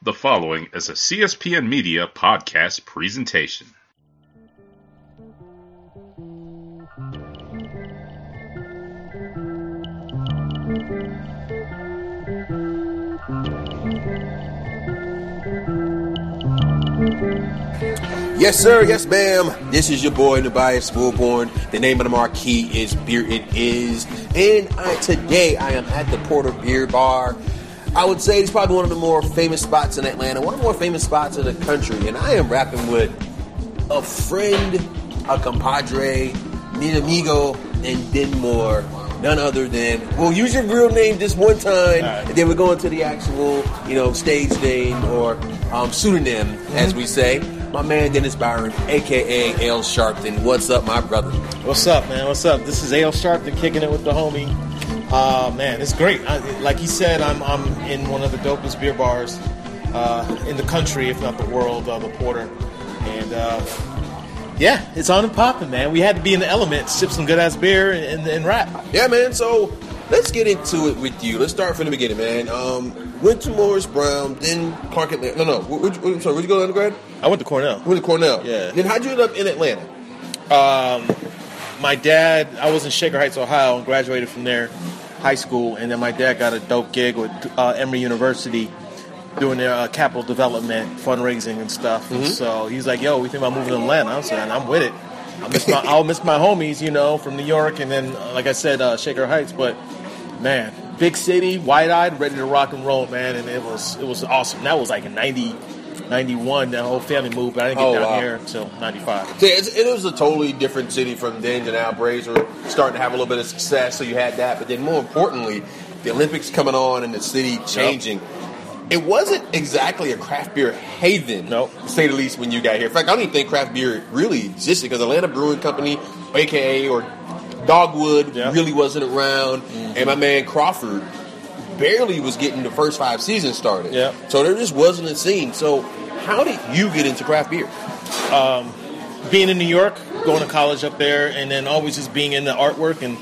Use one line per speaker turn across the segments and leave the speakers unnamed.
The following is a CSPN Media podcast presentation.
Yes, sir. Yes, ma'am. This is your boy, Tobias Wilborn. The name of the marquee is Beer It Is. And I, today I am at the Porter Beer Bar. I would say it's probably one of the more famous spots in Atlanta, one of the more famous spots in the country. And I am rapping with a friend, a compadre, mi amigo, and then more. None other than, we'll use your real name just one time, and then we're going to the actual, you know, stage name or um, pseudonym, as we say. My man Dennis Byron, aka Ale Sharpton. What's up, my brother?
What's up, man? What's up? This is Ale Sharpton kicking it with the homie. Uh, man, it's great. I, like he said, I'm, I'm in one of the dopest beer bars uh, in the country, if not the world, uh, the Porter. And uh, yeah, it's on and popping, man. We had to be in the element, sip some good ass beer, and, and, and rap.
Yeah, man. So let's get into it with you. Let's start from the beginning, man. Um, went to Morris Brown, then Clark Atlanta. No, no. Where, where, where, sorry, where'd you go to undergrad?
I went to Cornell.
Went to Cornell.
Yeah.
Then how'd you end up in Atlanta?
Um, my dad, I was in Shaker Heights, Ohio, and graduated from there, high school, and then my dad got a dope gig with uh, Emory University doing their uh, capital development, fundraising, and stuff. So he's like, "Yo, we think about moving to Atlanta." I said, "I'm with it." I miss my, I'll miss my homies, you know, from New York, and then, uh, like I said, uh, Shaker Heights. But man, big city, wide-eyed, ready to rock and roll, man, and it was it was awesome. That was like in 90, 91, That whole family moved, but I didn't get
Oh,
down
wow.
here until ninety five.
Yeah, it was a totally different city from then. And now Braves were starting to have a little bit of success, so you had that. But then, more importantly, the Olympics coming on and the city changing. It wasn't exactly a craft beer haven,
Nope.
to say the least, when you got here. In fact, I don't even think craft beer really existed because Atlanta Brewing Company, aka or Dogwood,
Yeah.
really wasn't around, mm-hmm. and my man Crawford barely was getting the first five seasons started.
Yeah.
So there just wasn't a scene. So how did you get into craft beer?
Um, being in New York, going to college up there, and then always just being in the artwork and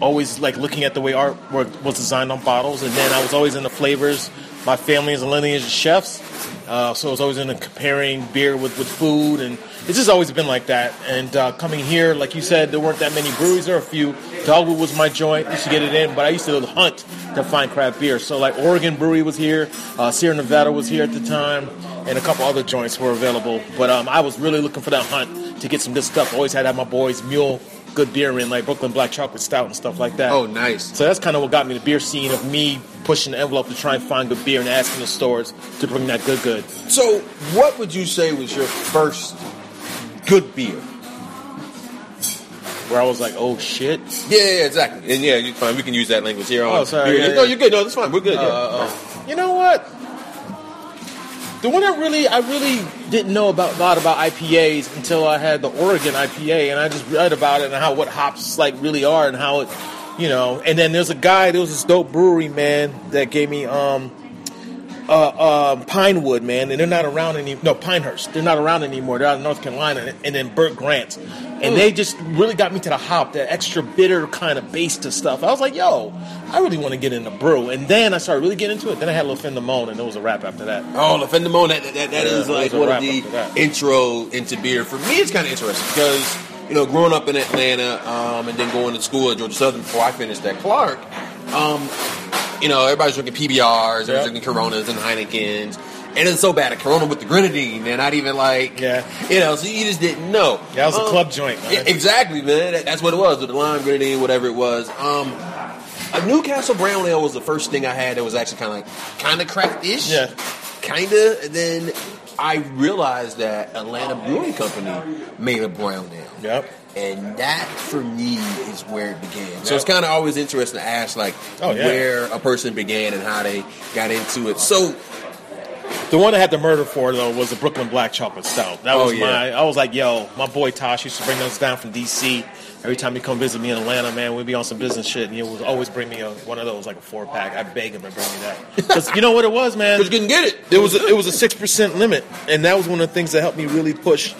always like looking at the way artwork was designed on bottles. And then I was always into flavors. My family is a lineage of chefs, uh, so I was always into comparing beer with, with food, and it's just always been like that. And uh, coming here, like you said, there weren't that many breweries. There were a few. Dogwood was my joint. Used to get it in, but I used to hunt to find craft beer. So like Oregon Brewery was here, uh, Sierra Nevada was here at the time, and a couple other joints were available. But um, I was really looking for that hunt to get some good stuff. Always had to have my boys mule good beer in, like Brooklyn Black Chocolate Stout and stuff like that.
Oh, nice.
So that's kind of what got me the beer scene of me pushing the envelope to try and find good beer and asking the stores to bring that good good.
So, what would you say was your first good beer?
Where I was like, oh shit.
Yeah, yeah, exactly. And yeah, you, fine. We can use that language here. On
Oh, sorry,
Beer.
yeah,
no, you're good. No, that's fine. We're good. yeah.
Uh, you know what? The one that really I really didn't know about a lot about IPAs until I had the Oregon IPA and I just read about it and how what hops like really are and how it you know. And then there's a guy there was this dope brewery man that gave me um uh, uh, Pinewood, man, and they're not around any. No, Pinehurst. They're not around anymore. They're out in North Carolina, and then Bert Grant, and they just really got me to the hop, that extra bitter kind of base to stuff. I was like, yo, I really want to get into brew, and then I started really getting into it. Then I had a little fin Monde, and it was a wrap after that.
Oh, the Fin du Monde, that, that, that
Yeah,
is like one of the intro into beer. For me, it's kind of interesting because, you know, growing up in Atlanta um, and then going to school at Georgia Southern before I finished at Clark, um, you know, everybody's drinking PBRs,
Yep.
drinking Coronas and Heinekens. And it's so bad, a Corona with the grenadine, and not even like,
Yeah.
you know, so you just didn't know.
Yeah, it was a
Um,
club joint.
Yeah, exactly, man. That's what it was with the lime grenadine, whatever it was. Um, a Newcastle Brown Ale was the first thing I had that was actually kind of like kind of craftish.
Yeah.
kind of. And then I realized that Atlanta Brewing Company made a brown ale.
Yep.
And that for me is where it began. So
Yep.
it's kind of always interesting to ask, like,
Oh, yeah.
where a person began and how they got into it. So,
The one I had to murder for though was the Brooklyn Black Chocolate Stout. That
Oh,
was
yeah.
my. I was like, yo, my boy Tosh used to bring those down from DC. every time he come visit me in Atlanta, man, we'd be on some business shit, and he would always bring me a, one of those, like a four pack. I beg him to bring me that because you know what it was, man.
Because you couldn't get it.
There was a, it was a six percent limit, and that was one of the things that helped me really push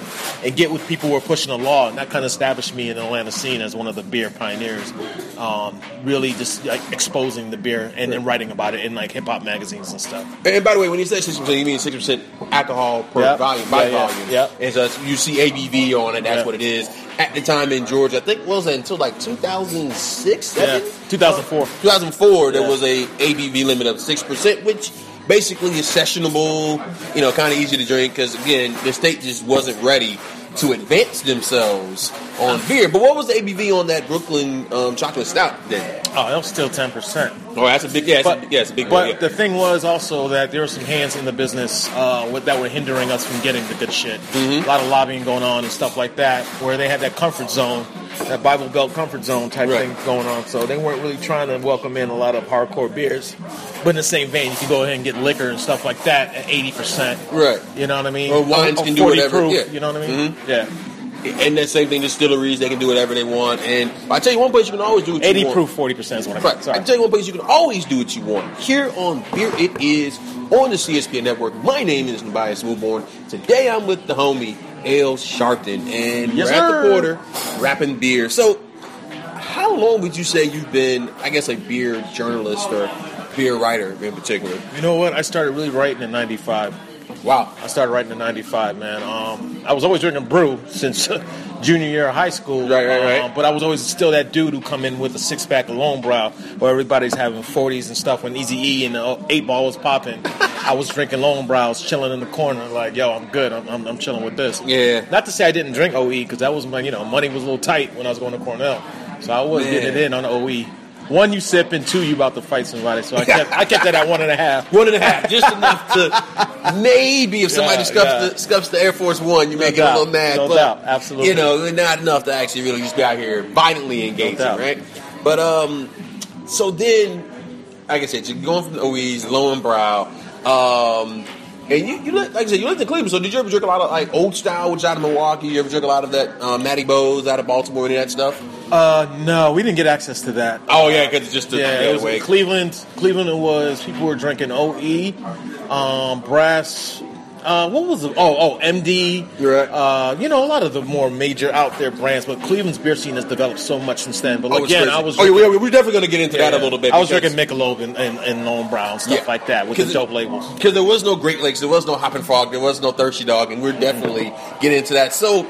and get with people who were pushing the law, and that kind of established me in the Atlanta scene as one of the beer pioneers. Um, really, just like exposing the beer and then writing about it in like hip hop magazines and stuff.
And by the way, when you say six percent, you mean six percent alcohol per
Yep.
volume by
Yeah, yeah,
volume.
yep.
And so you see ABV on it. That's
Yeah.
what it is. At the time in Georgia, I think was it until like 2006, seven,
2004.
2004, there
Yeah.
was a ABV limit of six percent, which basically is sessionable. You know, kind of easy to drink because again, the state just wasn't ready to advance themselves on beer. But what was the ABV on that Brooklyn um, chocolate stout then?
Oh, that was still ten percent.
Oh, that's a big yeah, it's a,
But,
yeah, it's a big
but
one. yeah.
the thing was also that there were some hands in the business uh, with, that were hindering us from getting the good shit.
Mm-hmm.
A lot of lobbying going on and stuff like that, where they had that comfort zone, that Bible Belt comfort zone type
Right.
thing going on. So they weren't really trying to welcome in a lot of hardcore beers. But in the same vein, you can go ahead and get liquor and stuff like that at eighty percent.
Right.
You know what I mean?
Or wines
Or- or
can do
40
whatever,
Proof,
yeah. Mm-hmm.
You know what I mean? Yeah.
And that same thing, distilleries, they can do whatever they want. And I tell you one place you can always do what you
Eighty
want.
proof, forty percent is what I
Right.
meant. Sorry.
I tell you one place you can always do what you want. Here on Beer It Is on the CSPN Network. My name is Tobias Smoothborn. Today I'm with the homie Ale Sharpton, and
Yes,
we're at
sir.
the Porter rapping beer. So, how long would you say you've been, I guess, a beer journalist or beer writer in particular?
You know what? I started really writing in '95.
Wow.
I started writing in '95, man. Um, I was always drinking brew since junior year of high school.
Right, right, right.
Um, but I was always still that dude who come in with a six pack of Löwenbräu, where everybody's having 40s and stuff. When Easy E and the eight ball was popping, I was drinking Löwenbräus, chilling in the corner, like, yo, I'm good. I'm, I'm, I'm chilling with this.
Yeah.
Not to say I didn't drink OE because that was my, you know, money was a little tight when I was going to Cornell, so I was
Man.
getting it in on OE. One, you sip, and two, you about to fight somebody. So I kept, I kept that at one and a half.
One and a half, just enough to maybe if somebody
Yeah,
scuffs,
yeah.
the, scuffs the Air Force One, you
No
get a little mad.
no
but,
doubt, absolutely.
You know, not enough to actually really just be out here violently engaging,
doubt.
right? But um, so then, like I said, you're going from the OEs, Löwenbräu, um, and you, you lived, like I said, you lived in Cleveland. So did you ever drink a lot of like old style, which out of Milwaukee? You ever drink a lot of that um, Natty Bohs out of Baltimore, any of that stuff?
Uh, no, we didn't get access to that.
Oh yeah, because just the,
Yeah, it was
way.
Cleveland. Cleveland it was people were drinking OE, um, brass. Uh, what was it? Oh, oh, MD.
Right.
Uh, you know, a lot of the more major out there brands, but Cleveland's beer scene has developed so much since then. But
Oh, it's
again. I was.
Oh, yeah, we- we're definitely going to get into that a little bit.
I was drinking Michelob and, and, and Löwenbräu stuff
Yeah.
like that with the dope labels.
because there was no Great Lakes, there was no Hoppin' Frog, there was no Thirsty Dog, and we're definitely getting into that. So,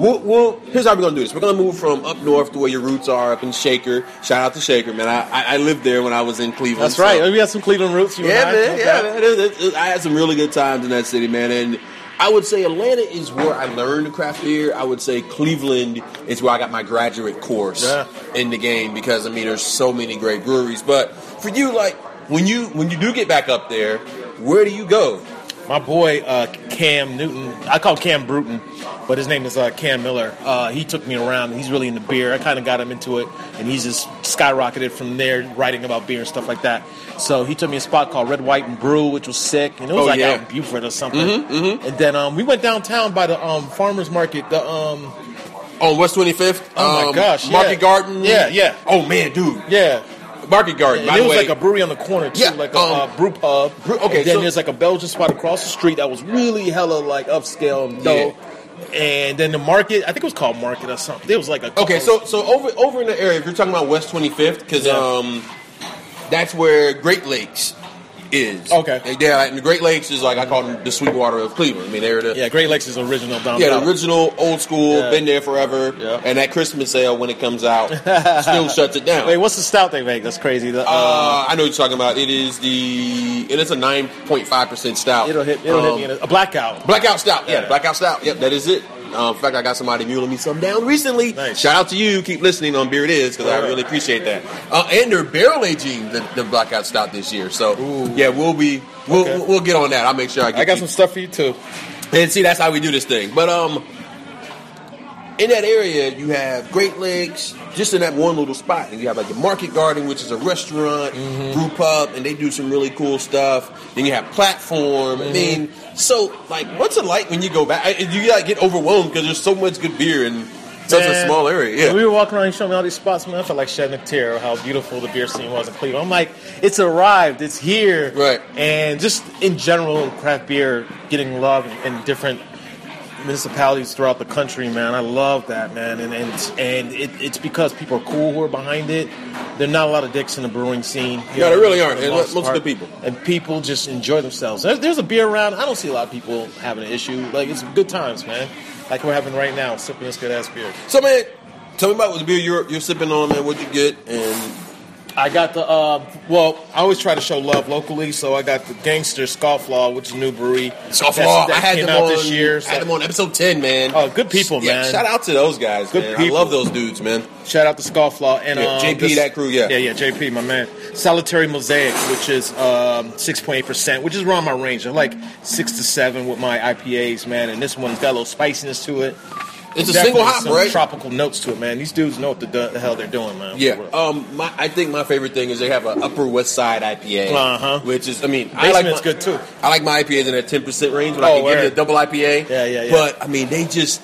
we'll, we'll, here's how we're gonna do this. We're gonna move from up north to where your roots are, up in Shaker. Shout out to Shaker, man. I, I, I lived there when I was in Cleveland.
That's
so-
right. We had some Cleveland roots. You
Yeah, man. Yeah, man. It- it- it- I had some really good times in that city, man. And I would say Atlanta is where I learned to craft beer. I would say Cleveland is where I got my graduate course
Yeah.
in the game because I mean, there's so many great breweries. But for you, like when you when you do get back up there, where do you go?
My boy uh, Cam Newton, I call Cam Bruton, but his name is uh, Cam Miller. Uh, he took me around. He's really into beer. I kind of got him into it, and he's just skyrocketed from there, writing about beer and stuff like that. So he took me a spot called Red, White, and Brew, which was sick, and it was
Oh,
like
yeah.
out in Buford or something. And then um, we went downtown by the um, farmers market. The um,
On West 25th.
Oh, my
um,
gosh, yeah.
Market Garden.
Yeah, yeah.
Oh man, dude.
yeah.
Market Garden.
And
by
there
the
was
way,
like a brewery on the corner too,
Yeah,
like a
um,
uh, brew pub.
brew- okay,
and then
so-
there's like a Belgian spot across the street that was really hella like upscale and dope. And then the market, I think it was called Market or something. It was like a
Okay, so so over over in the area, if you're talking about West 25th, because
Yeah.
um, that's where Great Lakes is.
Okay.
Yeah, and the Great Lakes is like I call them the Sweetwater of Cleveland. I mean, they're the
yeah, Great Lakes is original down
yeah, the original old school,
Yeah.
been there forever.
Yeah.
And that Christmas Ale when it comes out still shuts it down.
Wait, what's the stout they make? That's crazy. The, uh,
uh, I know what you're talking about. It is the it is a nine point five percent stout.
it'll hit. It'll hit
Um,
me in a, a blackout.
Blackout Stout, yeah,
Yeah.
Blackout Stout. Yep, that is it. Um, in fact, I got somebody muling me some down recently.
Nice.
Shout out to you. Keep listening on Beer It Is because I really appreciate that. Uh, and they're barrel aging the, the Blackout Stout this year. So
Ooh.
yeah, we'll be we'll,
Okay.
we'll we'll get on that. I'll make sure I get.
I got
you-
some stuff for you too.
and see, that's how we do this thing. But um, in that area, you have Great Lakes, just in that one little spot. And you have like the Market Garden, which is a restaurant,
Mm-hmm.
brew pub, and they do some really cool stuff. Then you have Platform. I mean,
Mm-hmm.
so like, what's it like when you go back? I- You like get overwhelmed because there's so much good beer and such a small area.
Yeah, we were walking around, showed me all these spots. Man, I felt like shedding a tear how beautiful the beer scene was in Cleveland. I'm like, it's arrived, it's here,
Right.
And just in general, craft beer getting love in different municipalities throughout the country, man. I love that, man, and and and it, it's because people are cool who are behind it. There are not a lot of dicks in the brewing scene.
No, there
know,
really aren't,
the
and
most part.
good people.
and people just enjoy themselves. There's, there's a beer around. I don't see a lot of people having an issue. Like it's good times, man. Like we're having right now, sipping this good ass beer.
So man, tell me about what the beer you're you're sipping on, man. What'd you get? And
I got the uh, well. I always try to show love locally, so I got the Gangster Scofflaw, which is new brewery.
Scofflaw,
that
I had
came
them
out
on
this year.
I had them on episode ten, man.
Oh, good people,
yeah,
man.
Shout out to those guys,
Good
man.
people.
I love those dudes, man.
Shout out to Scofflaw and
Yeah,
um,
JP, that crew, yeah.
yeah, yeah, JP, my man. Solitary Mosaic, which is um, six point eight percent, which is around my range. I like six to seven with my IPAs, man. And this one's got a little spiciness to it.
It's a single hop,
some
right?
Tropical notes to it, man. These dudes know what the, the hell they're doing, man.
Yeah. Um. My, I think my favorite thing is they have an Upper West Side IPA,
Uh-huh.
which is, I mean, I like
Basement's good, too.
I like my IPAs in that ten percent range, but
Oh,
I can give
word.
it a double IPA.
Yeah, yeah, yeah.
But I mean, they just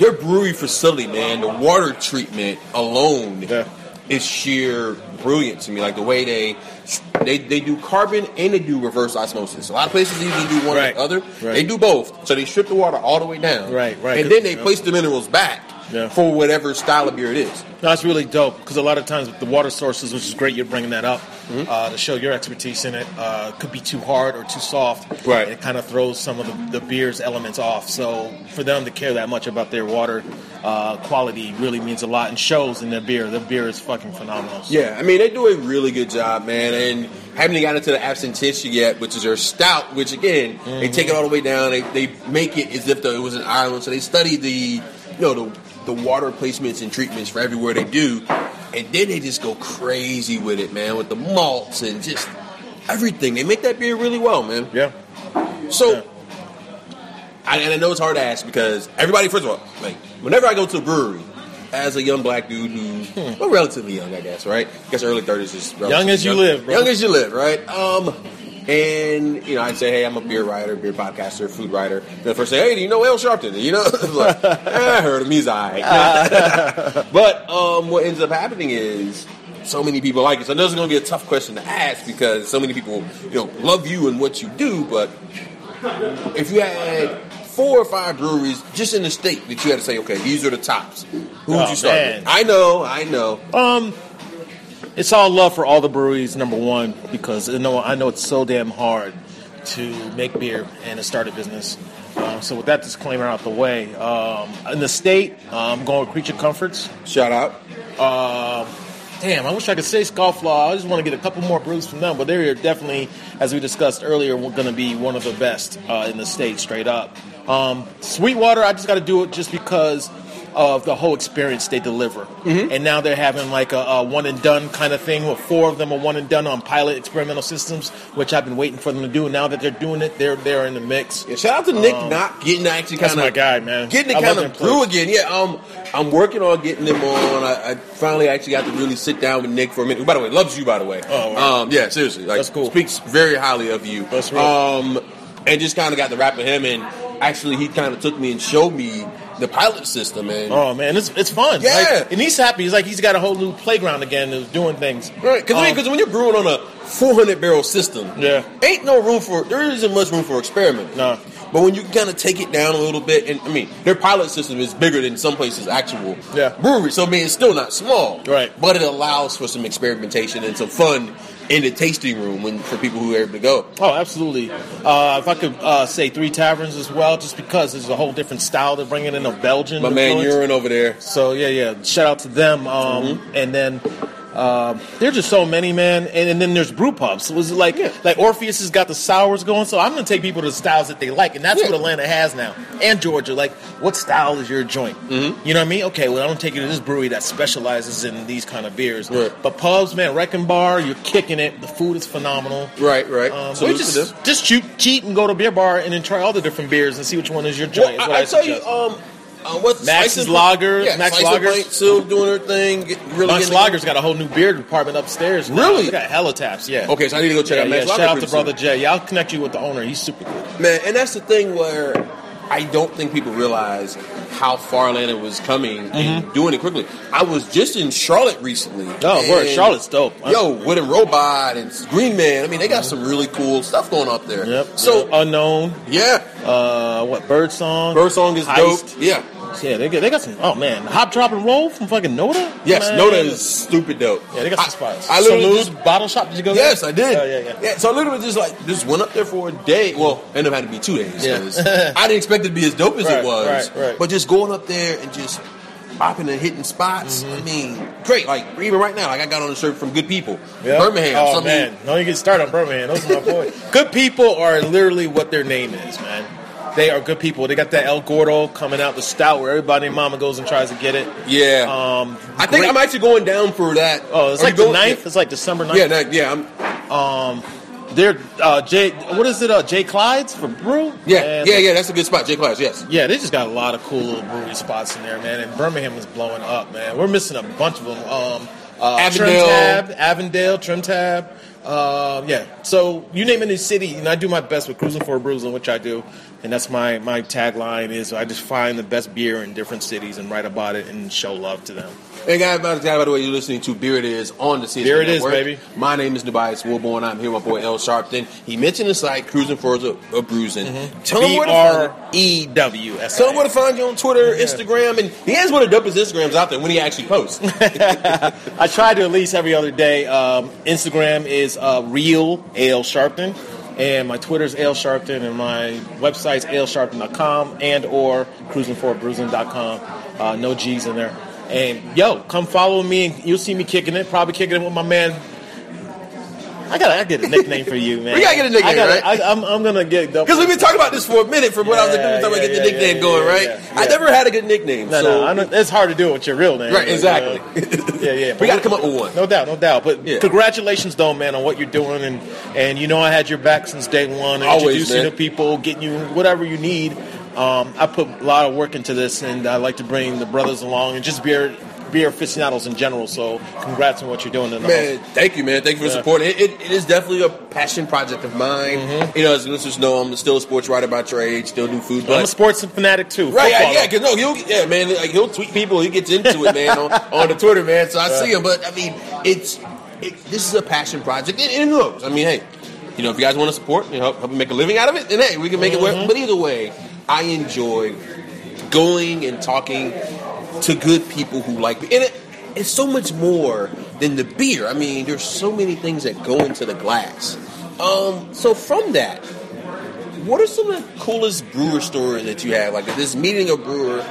their brewery facility, man. The water treatment alone
Yeah.
is sheer brilliant to me. Like the way they. They, they do carbon and they do reverse osmosis. A lot of places either do one
Right,
or the other.
right.
They do both. So they strip the water all the way down.
Right, right.
And then they place the minerals back
Yeah.
for whatever style of beer it is.
No, that's really dope because a lot of times the water sources, which is great, you're bringing that up
Mm-hmm.
uh, to show your expertise in it. Uh, could be too hard or too soft.
Right.
It kind of throws some of the, the beer's elements off. So for them to care that much about their water uh, quality really means a lot and shows in their beer. Their beer is fucking phenomenal.
Yeah, I mean they do a really good job, man, and haven't gotten into the absentisia yet, which is their stout. Which again, they take it all the way down. They, they make it as if though it was in Ireland, so they study the you know the the water placements and treatments for everywhere they do, and then they just go crazy with it, man, with the malts and just everything. They make that beer really well, man.
Yeah.
So,
Yeah.
I, and I know it's hard to ask because everybody, first of all, like whenever I go to a brewery, as a young black dude who, well, relatively young, I guess, right? I guess early thirties is relatively
Young as you live, bro.
young as you live, right? Um, and you know, I'd say, hey, I'm a beer writer, beer podcaster, food writer. Then the first say, hey, do you know Al Sharpton? You know, like, eh, I heard him. He's alright. but um, what ends up happening is. So many people like it. So this is going to be a tough question to ask because so many people, you know, love you and what you do. But if you had four or five breweries just in the state that you had to say, okay, these are the tops, who would
Oh,
you start
man.
with? I know, I know.
Um, it's all love for all the breweries. Number one, because I know I know it's so damn hard to make beer and to start a business. Um, so with that disclaimer out the way, um, in the state, uh, I'm going with Creature Comforts.
Shout out.
Um, damn, I wish I could say Scofflaw. I just want to get a couple more brews from them, but they're definitely, as we discussed earlier, going to be one of the best uh, in the state, straight up. Um, Sweetwater, I just got to do it just because of the whole experience they deliver. And now they're having like a, a one and done kind of thing where four of them are one and done on pilot experimental systems, which I've been waiting for them to do. And now that they're doing it, they're they're in the mix.
Yeah, shout out to Nick Nock getting to actually
Um,
kind of
my guy, man.
Getting
I
to
love
kind of
plates.
again. Yeah, um, I'm working on getting them on. I, I finally actually got to really sit down with Nick for a minute. Who, By the way, loves you. By the way,
Oh, wow.
um, yeah, seriously, like
That's cool.
Speaks very highly of you.
That's real.
Um, and just kind of got the rap with him, and actually, he kind of took me and showed me the pilot system, and
Oh man, it's it's fun.
Yeah.
Like, and he's happy. He's like he's got a whole new playground again. Is doing things.
Right, because
Um,
when you're brewing on a 400 barrel system,
Yeah.
ain't no room for there isn't much room for experiment.
No.
but when you kind of take it down a little bit, and I mean their pilot system is bigger than some places actual
Yeah.
brewery, so I mean it's still not small,
Right.
But it allows for some experimentation and some fun in the tasting room when for people who are able to go.
Oh, absolutely. Uh, if I could uh, say three taverns as well, just because there's a whole different style they're bringing in of Belgian.
My man. Urine over there.
So yeah, yeah. Shout out to them. Um,
Mm-hmm.
And then um, there's just so many, man. And, and then there's brew pubs. It was like like Orpheus has got the sours going. So I'm gonna take people to the styles that they like, and that's
Yeah.
what Atlanta has now, and Georgia. Like, what style is your joint?
Mm-hmm.
You know what I mean? Okay, well, I'm gonna take you to this brewery that specializes in these kind of beers.
Right.
But pubs, man, Wrecking Bar, you're kicking it. The food is phenomenal.
Right, right.
Um, so
to
just just cheat, cheat and go to a beer bar and then try all the different beers and see which one is your joint.
Well,
is
I,
I,
I tell you, um, uh, what's
Max's Lager-
yeah,
Max
and still doing her thing. get- Really
Max Lager's got a whole new beer department upstairs. now.
Really?
They got hella taps. Yeah.
Okay, so I need to go check
Yeah,
out
yeah.
Max
Shout out to brother. Jay. Yeah, I'll connect you with the owner. He's super cool.
Man, and that's the thing where I don't think people realize how far Atlanta was coming and doing it quickly. I was just in Charlotte recently.
Mm-hmm. Oh, word,
and-
Charlotte's dope.
Yo, Wooden Robot and Green Man. I mean, they got some really cool stuff going up there.
Yep.
So,
yeah. unknown.
yeah,
Uh, what bird song?
Bird Song is
Heist.
dope. Yeah.
Yeah, they got, they got some. Oh man, hop, drop, and roll from fucking Noda.
Yes,
Man.
Noda is stupid dope.
Yeah, they got some
I-
spots.
I, literally
Salute
just
bottle shop. Did you go?
Yes,
there?
I did.
Oh, yeah, yeah. yeah.
So I literally just like just went up there for a day. Well, ended up having to be two days.
Yeah.
I didn't expect it to be as dope as
Right,
it was.
right, right.
But just going up there and just popping and hitting spots.
Mm-hmm.
I mean, great. Like even right now, like I got on a shirt from Good People,
Yep.
Birmingham.
Oh
so I mean,
man, no, you get started on Birmingham. Those are my boys. good people are literally what their name is, man. They are good people. They got that El Gordo coming out the stout where everybody and mama goes and tries to get it.
yeah.
Um,
I think
great-
I'm actually going down for that.
Oh, it's
Are
like the
going-
ninth. It's like December 9th.
Yeah, no, yeah. I'm,
Um, they're uh, Jay. What is it? Uh, Jay Clyde's for brew.
yeah, yeah, yeah. That's a good spot. J Clyde's. Yes.
Yeah, they just got a lot of cool little brewery spots in there, man. And Birmingham is blowing up, man. We're missing a bunch of them. Um, uh,
Avondale.
Trim Tab, Avondale, Trim Tab. Um, yeah. So you name any city, and I do my best with cruising for a bruising, which I do, and that's my my tagline is I just find the best beer in different cities and write about it and show love to them.
Hey guys, by the by the way, you're listening to Beer It Is on the CSP
Beer It Is,
Network.
baby.
My name is Tobias Wilborn. I'm here with my boy Ale Sharpton. He mentioned the site Cruising for a, a Bruising. Tell him where to find
E W S.
Tell him where to find you on Twitter, Instagram, and he has one of the dopest Instagrams out there when he actually posts.
I try to at least every other day. Um, Instagram is uh, real Ale Sharpton, and my Twitter is Ale Sharpton, and my website's alesharpton.com and or cruisingforbruising.com. Uh, no G's in there. And yo, come follow me, and you'll see me kicking it. Probably kicking it with my man. I gotta I get a nickname for you, man.
We gotta get a nickname,
I gotta,
right?
I, I'm, I'm gonna get
Because we've been talking about this for a minute from when I was like,
Yeah,
we talking about
yeah,
getting the nickname going, right? I never had a good nickname.
No,
so
no, it's hard to do it with your real name.
Right,
but,
exactly.
uh, yeah, yeah.
We gotta come up with one.
No doubt, no doubt. But
Yeah.
congratulations, though, man, on what you're doing, and and you know I had your back since day one,
Always,
introducing
man.
to people, getting you whatever you need. Um, I put a lot of work into this, and I like to bring the brothers along, and just beer beer aficionados in general. So, congrats on what you're doing.
Man, thank you, man. Thank you for
Yeah.
support. It, it, it is definitely a passion project of mine.
Mm-hmm.
You know, as listeners know, I'm still a sports writer by trade, still do food, But
I'm a sports fanatic too.
Right, yeah,
Football,
yeah, no, he'll yeah, man, like he'll tweet people, he gets into it, man, on, on the Twitter, man. So I see him, but I mean, it's it, this is a passion project, and, and look, I mean, hey, you know, if you guys want to support, you know, help, help me make a living out of it, then hey, we can make it work. But either way, I enjoy going and talking to good people who like, beer. and it, it's so much more than the beer. I mean, there's so many things that go into the glass. Um, so from that, what are some of the coolest brewer stories that you have? Like this meeting a brewer,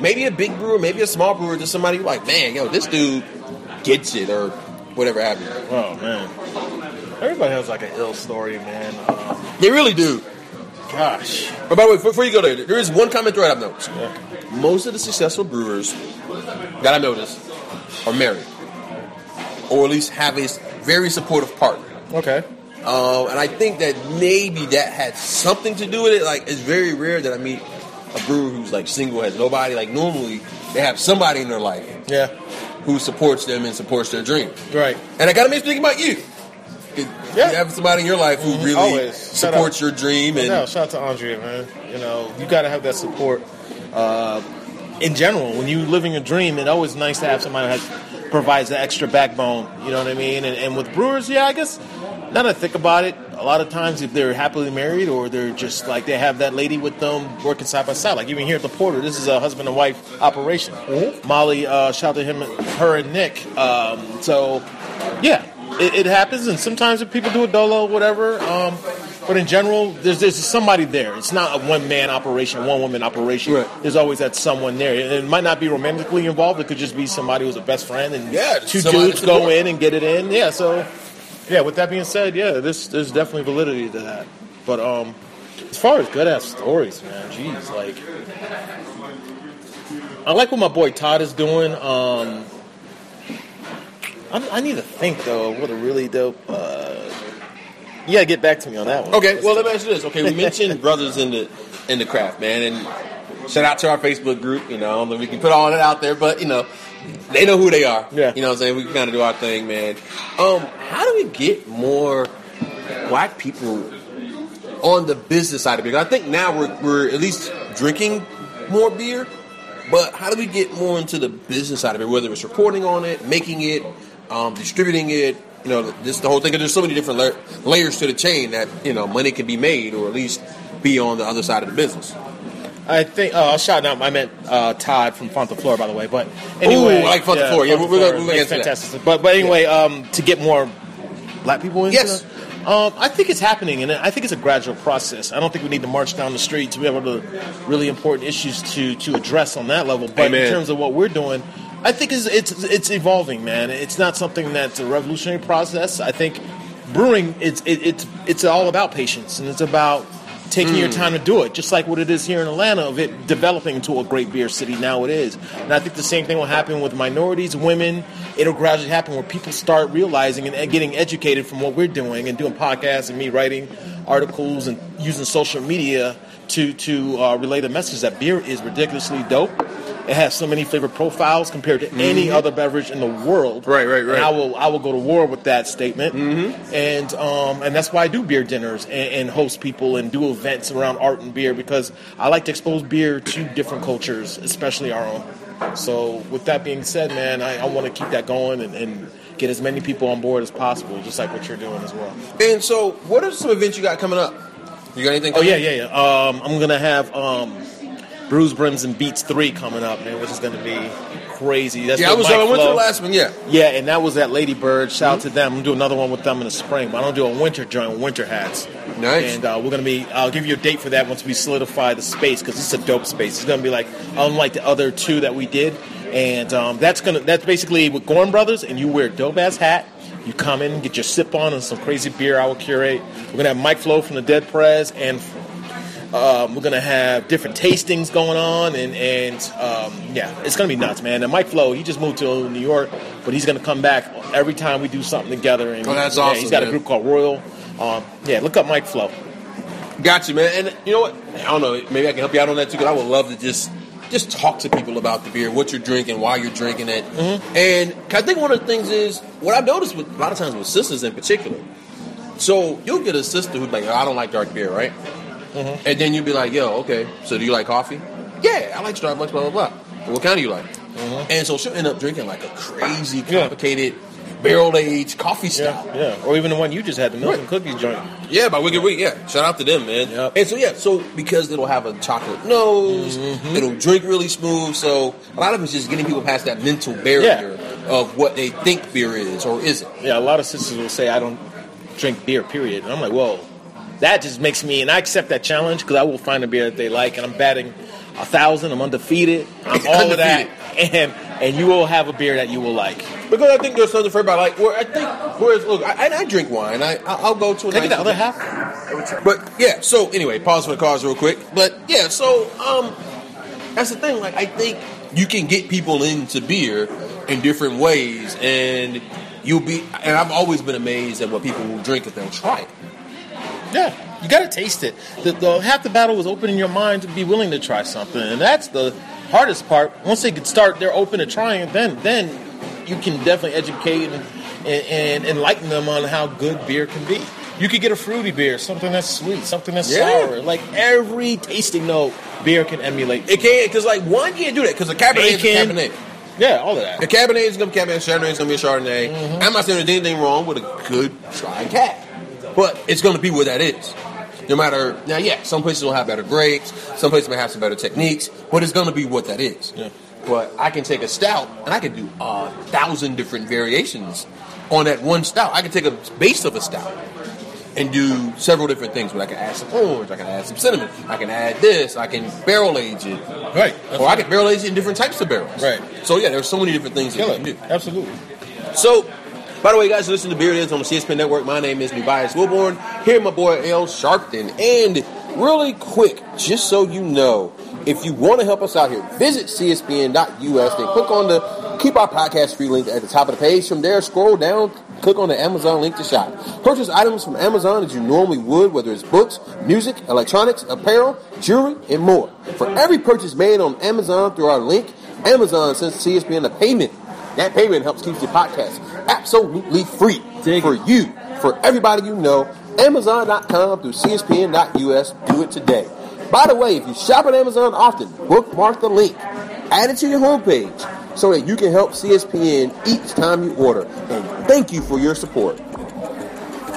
maybe a big brewer, maybe a small brewer, just somebody you're like, man, yo, this dude gets it, or whatever happened.
Oh man, everybody has like an ill story, man. Um,
They really do.
gosh,
But by the way, before you go there, there is one comment thread I've noticed.
Yeah.
Most of the successful brewers that I noticed are married, or at least have a very supportive partner.
okay.
Um, and I think that maybe that had something to do with it. Like, it's very rare that I meet a brewer who's like single, has nobody. Like, normally they have somebody in their life
Yeah,
who supports them and supports their dream.
right.
And I gotta make me think about you.
Yeah. Mm-hmm.
You have somebody in your life who really
Always.
Supports your dream, and
No, shout out to Andrea, man. You know, you got to have that support. Uh, in general, when you're living a dream, it's always nice to have somebody that provides the extra backbone. You know what I mean? And, and with brewers, yeah, I guess now that I think about it, a lot of times if they're happily married or they're just like they have that lady with them working side by side, like even here at the Porter, this is a husband and wife operation. Molly, uh, shout out to him, her and Nick. Um, so, yeah, it, it happens, and sometimes if people do a dolo, whatever. Um, but in general, there's there's somebody there. It's not a one man operation, one woman operation.
Right.
There's always that someone there, and it might not be romantically involved. It could just be somebody who's a best friend, and
Yeah,
two dudes go in and get it in. Yeah, so yeah. With that being said, yeah, this there's definitely validity to that. But um, as far as good ass stories, man, jeez, like I like what my boy Todd is doing. Um, I, I need to think though. What a really dope. Uh, you gotta get back to me on that one.
Okay, well let me ask you this. Okay, we mentioned brothers in the in the craft, man, and shout out to our Facebook group. You know, we can put all that out there, but you know, they know who they are.
Yeah.
you know, what I'm saying we kind of do our thing, man. Um, how do we get more black people on the business side of it. I think now we're, we're at least drinking more beer, but how do we get more into the business side of it? Whether it's reporting on it, making it, um, distributing it, you know, this the whole thing. 'cause There's so many different la- layers to the chain that you know money can be made, or at least be on the other side of the business.
I think uh, I'll shout out. I meant uh, Todd from Fonta Flora, by the way. But anyway,
Ooh, I like Fonta Flora. Yeah, we're- we're we're gonna
it's
get that.
fantastic. But but anyway, um, to get more black people into
Yes.
Um, I think it's happening, and I think it's a gradual process. I don't think we need to march down the street to be able to really important issues to to address on that level. But
Amen.
in terms of what we're doing, I think it's it's it's evolving, man. It's not something that's a revolutionary process. I think brewing it's it, it's it's all about patience, and it's about taking your time to do it, just like what it is here in Atlanta of it developing into a great beer city now it is. And I think the same thing will happen with minorities, women. It'll gradually happen where people start realizing and, and getting educated from what we're doing and doing podcasts and me writing articles and using social media to to uh, relay the message that beer is ridiculously dope. It has so many flavor profiles compared to any other beverage in the world.
Right, right, right.
And I will I will go to war with that statement. Mm-hmm. And um, and that's why I do beer dinners and, and host people and do events around art and beer because I like to expose beer to different cultures, especially our own. So with that being said, man, I, I want to keep that going and, and get as many people on board as possible, just like what you're doing as well.
And so, what are some events you got coming up? You got anything?
Oh yeah, yeah, yeah. Um, I'm gonna have um, Brims, and Beats three coming up, man, which is gonna be crazy. That's
Yeah, I was.
Mike
I went to the last one. Yeah.
Yeah, and that was at Lady Bird. Shout out to them. I'm gonna do another one with them in the spring, but I don't do a winter joint, winter hats.
Nice.
And uh, we're gonna be. I'll give you a date for that once we solidify the space because it's a dope space. It's gonna be like unlike the other two that we did, and um, that's gonna. That's basically with Gorn Brothers, and you wear a dope ass hat. You come in, get your sip on, and some crazy beer I will curate. We're gonna have Mike Flo from the Dead Prez and um, we're gonna have different tastings going on, and and um, yeah, it's gonna be nuts, man. And Mike Flo, he just moved to New York, but he's gonna come back every time we do something together. And
Oh, that's
yeah,
awesome,
He's got
man.
a group called Royal. Um, yeah, look up Mike Flo.
Got you, man. And you know what? I don't know. Maybe I can help you out on that too. Because I would love to just just talk to people about the beer, what you're drinking, why you're drinking it. And 'cause I think one of the things is what I've noticed with a lot of times with sisters in particular. So you'll get a sister who's like, I don't like dark beer, right? And then you'd be like, Yo, okay. So do you like coffee? Yeah, I like Starbucks. Blah blah blah. What kind do you like? And so she'll end up drinking like a crazy,
Yeah.
complicated, barrel aged coffee
Yeah,
style.
yeah, or even the one you just had, the milk
Right.
and cookies joint.
Yeah, by Wicked Weed. Yeah, shout out to them, man.
Yep.
And so yeah, so because it'll have a chocolate nose,
Mm-hmm.
it'll drink really smooth. So a lot of it's just getting people past that mental barrier of what they think beer is or isn't.
Yeah, a lot of sisters will say I don't drink beer, period. And I'm like, whoa, that just makes me, and I accept that challenge because I will find a beer that they like, and I'm batting a thousand. I'm undefeated. I'm all of that, and and you will have a beer that you will like.
Because I think there's something for everybody. Like, where I think, whereas look, I, I drink wine. I I'll go to a
get
nice
the other half?
But yeah, so anyway, pause for the cars real quick. But yeah, so um, that's the thing. Like, I think you can get people into beer in different ways, and you'll be. And I've always been amazed at what people will drink if they'll try it.
Yeah, you got to taste it. The, the half the battle was opening your mind to be willing to try something, and that's the hardest part. Once they can start, they're open to trying. Then, then you can definitely educate and, and, and enlighten them on how good beer can be. You could get a fruity beer, something that's sweet, something that's
Yeah.
sour. Like every tasting note, beer can emulate.
It can't because like one can't do that because the Cabernet is a Cabernet.
yeah, all of that.
The Cabernet is gonna be Cabernet. Chardonnay is gonna be a Chardonnay.
Mm-hmm.
I'm not saying there's anything wrong with a good dry cab, but it's gonna be what that is. No matter now, yeah, some places will have better grapes, some places may have some better techniques, but it's gonna be what that is.
Yeah.
But I can take a stout and I can do a thousand different variations on that one stout. I can take a base of a stout and do several different things. But I can add some orange, I can add some cinnamon, I can add this, I can barrel age it,
Right.
or I can barrel age it in different types of barrels.
Right.
So yeah, there's so many different things that
Kill
you can do.
Absolutely.
So, by the way, guys, listen to Beard Is on the CSPN Network. My name is Tobias Wilborn. Here, my boy Ale Sharpton. And really quick, just so you know, if you want to help us out here, visit CSPN.us and click on the Keep Our Podcast Free link at the top of the page. From there, scroll down, click on the Amazon link to shop. Purchase items from Amazon as you normally would, whether it's books, music, electronics, apparel, jewelry, and more. For every purchase made on Amazon through our link, Amazon sends CSPN a payment. That payment helps keep the podcast absolutely free
Dig
for
it.
you, for everybody you know, Amazon.com through CSPN.us. Do it today. By the way, if you shop at Amazon often, bookmark the link. Add it to your homepage so that you can help CSPN each time you order. And thank you for your support.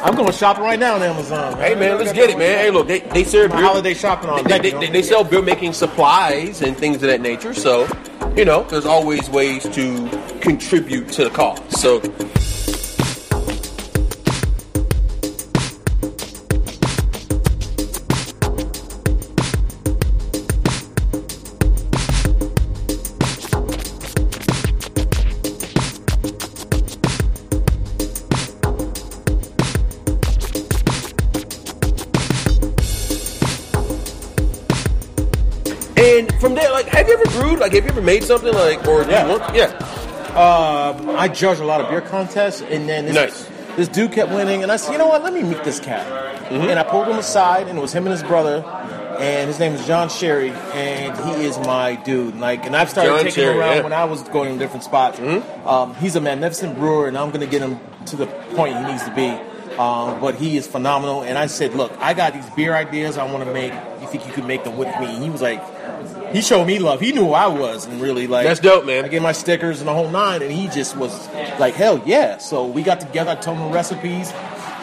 I'm going shopping right now on Amazon.
Hey man, let's get it, man. Hey, look, they, they serve
My
beer.
holiday shopping on
They, they, they, they sell beer making supplies and things of that nature. So, you know, there's always ways to contribute to the cause. So, made something like, or
Yeah.
you want? Yeah.
Um, I judge a lot of beer contests, and then this,
Nice.
this dude kept winning, and I said, you know what? Let me meet this cat.
Mm-hmm.
And I pulled him aside, and it was him and his brother, and his name is John Sherry, and he is my dude. Like, and I've started
John
taking him around
yeah. Mm-hmm.
when I was going to different spots. Um, he's a magnificent brewer, and I'm going to get him to the point he needs to be. Um, but he is phenomenal, and I said, look, I got these beer ideas I want to make. You think you could make them with me? And he was like. He showed me love. He knew who I was, and really like
That's dope, man.
I gave my stickers and the whole nine, and he just was like, hell yeah. So we got together, I told him the recipes,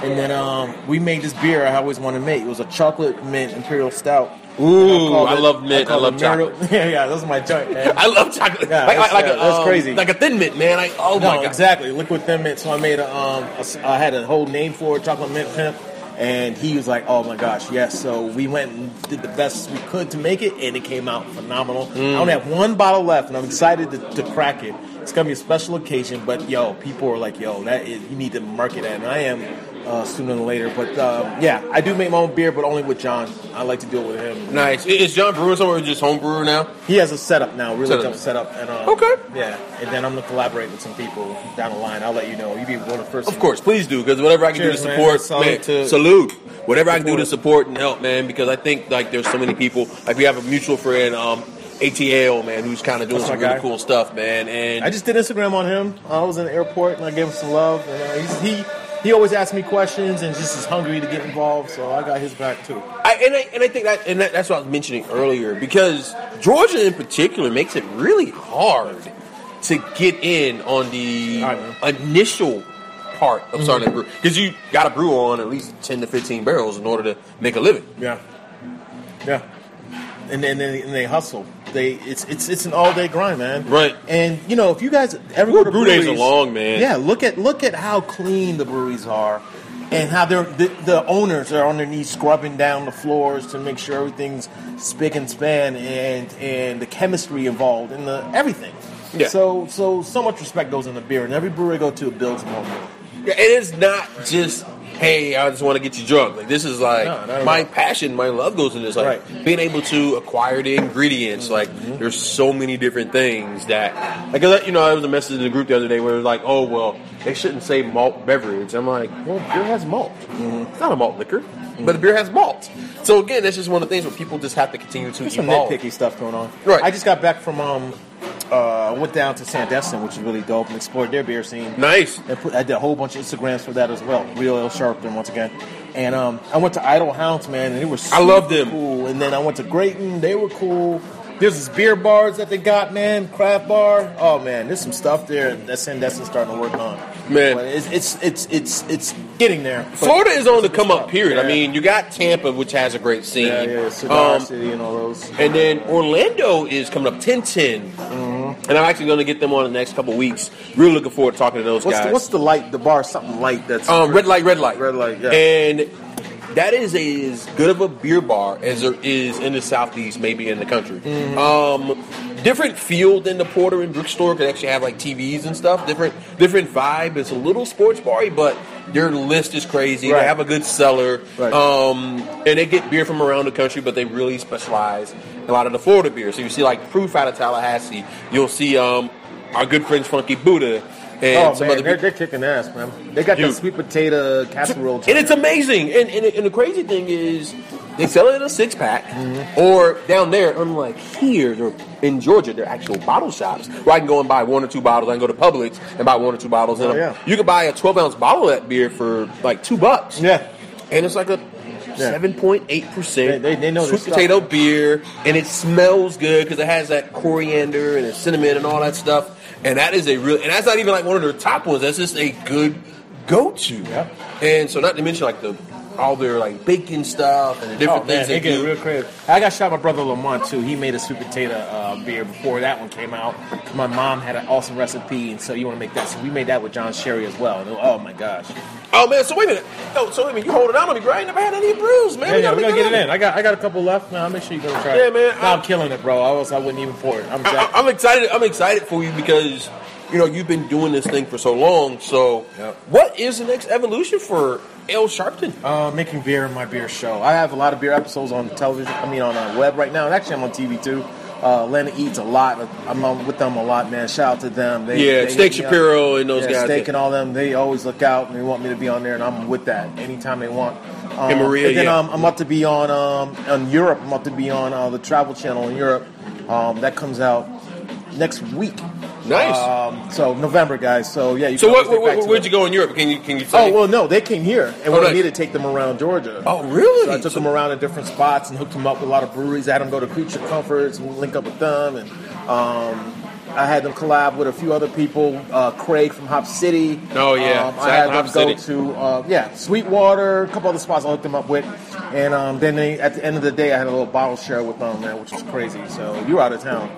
and then um, we made this beer I always wanted to make. It was a chocolate mint imperial stout.
Ooh,
called
I
it-
love mint. I
called
love chocolate.
Myrtle- Yeah, yeah, that's my joint, man.
I love chocolate.
Yeah,
like, like,
that's-
like
yeah,
a,
that's
um,
crazy.
Like a thin mint, man. Like, oh
no,
my god.
exactly. Liquid thin mint. So I made a, um, a I had a whole name for it, chocolate mint pimp. And he was like, "Oh my gosh, yes!" So we went and did the best we could to make it, and it came out phenomenal.
Mm.
I only have one bottle left, and I'm excited to, to crack it. It's gonna be a special occasion, but yo, people are like, "Yo, that is you need to market that," and I am uh, sooner than later. But um, yeah, I do make my own beer, but only with John. I like to do it with him.
Nice. Is John brewing somewhere or just home brewer now?
He has a setup now, really
Setup.
dope setup. And, um,
Okay.
Yeah, and then I'm gonna collaborate with some people down the line. I'll let you know. You be one of the first.
Of course, please do because whatever I can
Cheers,
do to support,
Salute
man,
to-
salute. Whatever I can do to
Support.
support and help, man, because I think like there's so many people. Like we have a mutual friend, um, ATL, man, who's kind of doing
That's
some really
guy.
cool stuff, man. And
I just did Instagram on him. I was in the airport and I gave him some love. And uh, he's, he he always asks me questions and just is hungry to get involved. So I got his back too.
I, and I and I think that and that, that's what I was mentioning earlier because Georgia in particular makes it really hard to get in on the initial part of starting mm-hmm. a brew because you got to brew on at least ten to fifteen barrels in order to make a living.
Yeah, yeah. And then and, and they hustle. They it's it's it's an all day grind, man.
Right.
And you know if you guys ever
Ooh,
go to
brew days are long, man.
Yeah. Look at look at how clean the breweries are. And how they're, the, the owners are underneath scrubbing down the floors to make sure everything's spick and span, and and the chemistry involved and the everything.
Yeah.
So so so much respect goes into beer, and every brewery I go to builds more.
Yeah, it is not just hey, I just want to get you drunk. Like this is like
No,
my passion, my love goes into this. Like
Right.
being able to acquire the ingredients. Like mm-hmm. there's so many different things that like you know, I was a message in the group the other day where it was like, oh well, they shouldn't say malt beverage. I'm like, well, beer has malt. Mm-hmm. It's not a malt liquor, but mm-hmm. the beer has malt. So again, that's just one of the things where people just have to continue to
There's some nitpicky stuff going on.
Right.
I just got back from um uh went down to Sandestin, which is really dope, and explored their beer scene.
Nice.
I, put, I did a whole bunch of Instagrams for that as well. Real Ale Sharpton once again. And um, I went to Idyll Hounds, man, and they were super
I love them.
cool. And then I went to Grayton, they were cool. There's this beer bars that they got, man, craft bar. Oh man, there's some stuff there that Sandestin's starting to work on.
Man.
But it's it's it's it's, it's getting there.
Florida is on the come up period. I mean, you got Tampa, which has a great scene.
yeah, yeah, Cigar
Um,
City and all those.
And then Orlando is coming up 10 10.
Mm-hmm.
And I'm actually going to get them on in the next couple weeks. Really looking forward to talking to those
What's
guys.
the, what's the light? The bar, something light that's
um, red light, red light.
Red light, yeah.
And that is a, as good of a beer bar as there is in the Southeast, maybe in the country.
Mm-hmm.
Um, different feel than the Porter and Brick Store can actually have like TVs and stuff. Different different vibe. It's a little sports bar but their list is crazy.
Right.
They have a good cellar.
Right.
Um, and they get beer from around the country, but they really specialize in a lot of the Florida beer. So you see like Proof out of Tallahassee. You'll see um, our good friends Funky Buddha and
Oh
some
man,
other
they're,
people.
they're kicking ass, man. They got the
Dude.
sweet potato casserole.
And it's amazing. And, and, and the crazy thing is, they sell it in a six pack, mm-hmm. or down there, unlike here, in Georgia, they're actual bottle shops where I can go and buy one or two bottles. I can go to Publix and buy one or two bottles.
Oh,
and
yeah.
You could buy a 12 ounce bottle of that beer for like two bucks.
yeah.
and it's like a seven point eight percent.
they- know
sweet
stuff.
potato beer, and it smells good because it has that coriander and cinnamon and all that stuff. And that is a real, and that's not even like one of their top ones. That's just a good go to.
Yep.
And so, not to mention like the all their like bacon stuff and different
Oh, man,
things
they
they
get
do.
real creative. I got shot by my brother Lamont too. He made a sweet potato uh, beer before that one came out. My mom had an awesome recipe, and so you want to make that. So we made that with John Sherry as well. Oh my gosh!
Oh man, so wait a minute. Oh, so wait a minute. You hold it out on me, bro. I ain't never had any brews, man.
Yeah,
we
yeah, we're gonna get it in. I got I got a couple left. Now I'll make sure you go try.
Yeah, man,
No, I'm
I'm-
killing it, bro. I was I wouldn't even pour it. I'm
I. I, am excited. I'm excited for you because you know you've been doing this thing for so long. So,
Yep.
what is the next evolution for Ale Sharpton?
Uh, making beer in my beer show. I have a lot of beer episodes on television. I mean, on uh, web right now. And actually, I'm on TV too. Uh, Atlanta eats a lot. I'm on with them a lot, man. Shout out to them. They,
Yeah,
they
Steak
me up.
Shapiro and those
yeah,
guys.
Steak and all them. They always look out and they want me to be on there, and I'm with that anytime they want. Um,
And Maria,
and then
yeah.
um, I'm about to be on um, on Europe. I'm about to be on uh, the Travel Channel in Europe. Um, that comes out next week.
Nice.
Um, so November, guys. So yeah. You
so, what,
always
where,
back to
where'd
it.
you go in Europe? Can you can you
Oh
say?
well, no, they came here and
Oh,
wanted
nice.
me to take them around Georgia.
Oh, really?
So I took them around in different spots and hooked them up with a lot of breweries. I had them go to Creature Comforts and link up with them, and um, I had them collab with a few other people. Uh, Craig from Hop City.
Oh, yeah.
um, I had them
Hop
go
City.
to uh, yeah Sweetwater, a couple other spots I hooked them up with, and um, then they, at the end of the day I had a little bottle share with them, man, which was crazy. So you were out of town.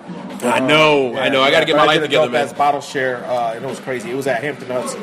I know, I know. I gotta get my life together, man.
bottle share, uh, and it was crazy. It was at Hampton Hudson.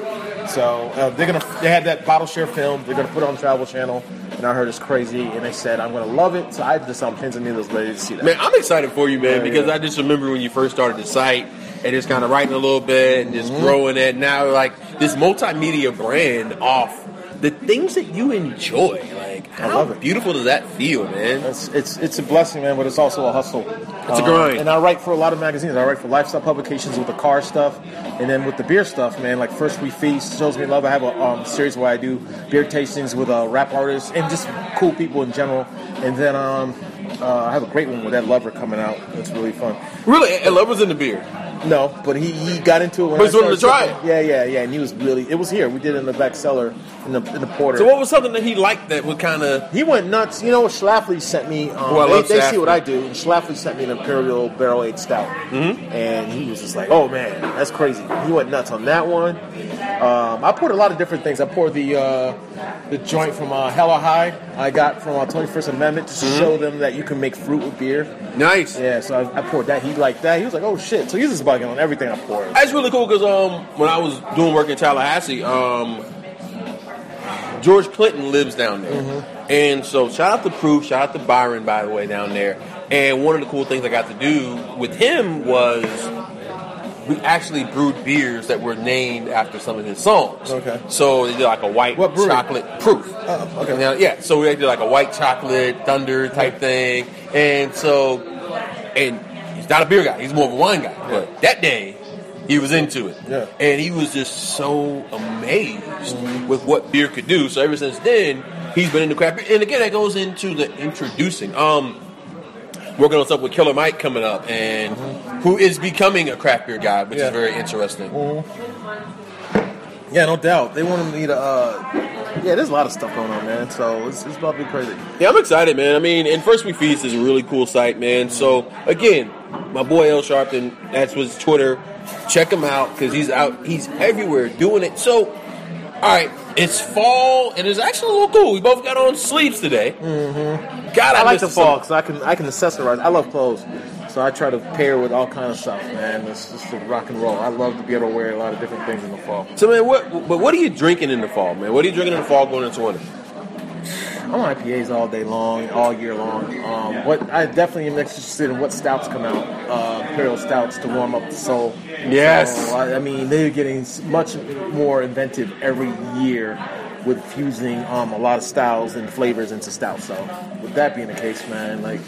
So uh, they're gonna they had that bottle share film. They're gonna put it on Travel Channel, and I heard it's crazy. And they said I'm gonna love it. So I just on pins and needles ready to see that.
Man, I'm excited for you, man,
Yeah,
because
yeah.
I just remember when you first started the site and just kind of writing a little bit and
Mm-hmm.
just growing it. Now, like this multimedia brand off the things that you enjoy. Like, how
love it.
beautiful does that feel, man?
It's, it's it's a blessing, man, but it's also a hustle. It's
a grind.
And I write for a lot of magazines. I write for lifestyle publications with the car stuff, and then with the beer stuff, man. Like First We Feast, Shows Me Love. I have a um, series where I do beer tastings with uh, rap artists and just cool people in general. And then um, uh, I have a great one with that Lover coming out. It's really fun.
Really, and love was in the beer.
No, but he, he got into it when
But
I
he's willing to try
sipping. Yeah, yeah, yeah. And he was really. It was here. We did it in the back cellar in the in the porter.
So, what was something that he liked that would kind of?
He went nuts. You know, Schlafly sent me. Um,
I
they they see what I do. And Schlafly sent me an Imperial Barrel Aged Stout, mm-hmm. and he was just like, "Oh man, that's crazy." He went nuts on that one. Um, I poured a lot of different things. I poured the uh, the joint from uh, Hella High. I got from uh, Twenty First Amendment to
Mm-hmm.
show them that you can make fruit with beer.
Nice.
Yeah, so I, I poured that. He liked that. He was like, "Oh shit!" So he's just bugging on everything I poured.
That's really cool because um, when I was doing work in Tallahassee, um, George Clinton lives down there,
Mm-hmm.
and so shout out to Proof, shout out to Byron, by the way, down there. And one of the cool things I got to do with him was we actually brewed beers that were named after some of his songs.
Okay.
So they did like a white chocolate proof.
Oh, okay.
Now, yeah, so we did like a white chocolate thunder type thing, and so and he's not a beer guy; he's more of a wine guy. But that day, he was into it,
Yeah.
and he was just so amazed with what beer could do. So ever since then, he's been into craft beer. And again, that goes into the introducing. Um, working on stuff with Killer Mike coming up, and who is becoming a craft beer guy, which
Yeah.
is very interesting.
Yeah, no doubt. They wanted me to. Uh, yeah, there's a lot of stuff going on, man. So it's, it's about to be crazy.
Yeah, I'm excited, man. I mean, and First We Feast is a really cool site, man. So again, my boy Ale Sharpton, that's his Twitter. Check him out because he's out. He's everywhere doing it. So, all right, it's fall and it's actually a little cool. We both got on sleeves today. Mm-hmm. God, I,
I like the fall because I can I can accessorize. I love clothes, so I try to pair with all kind of stuff, man. It's just rock and roll. I love to be able to wear a lot of different things in the fall.
So, man, what? But what are you drinking in the fall, man? What are you drinking in the fall going into winter?
I'm on IPAs all day long, all year long. Um, what I definitely am interested in what stouts come out, uh, imperial stouts to warm up the soul.
Yes.
So, I, I mean they're getting much more inventive every year with fusing um, a lot of styles and flavors into stouts. So with that being the case, man, like.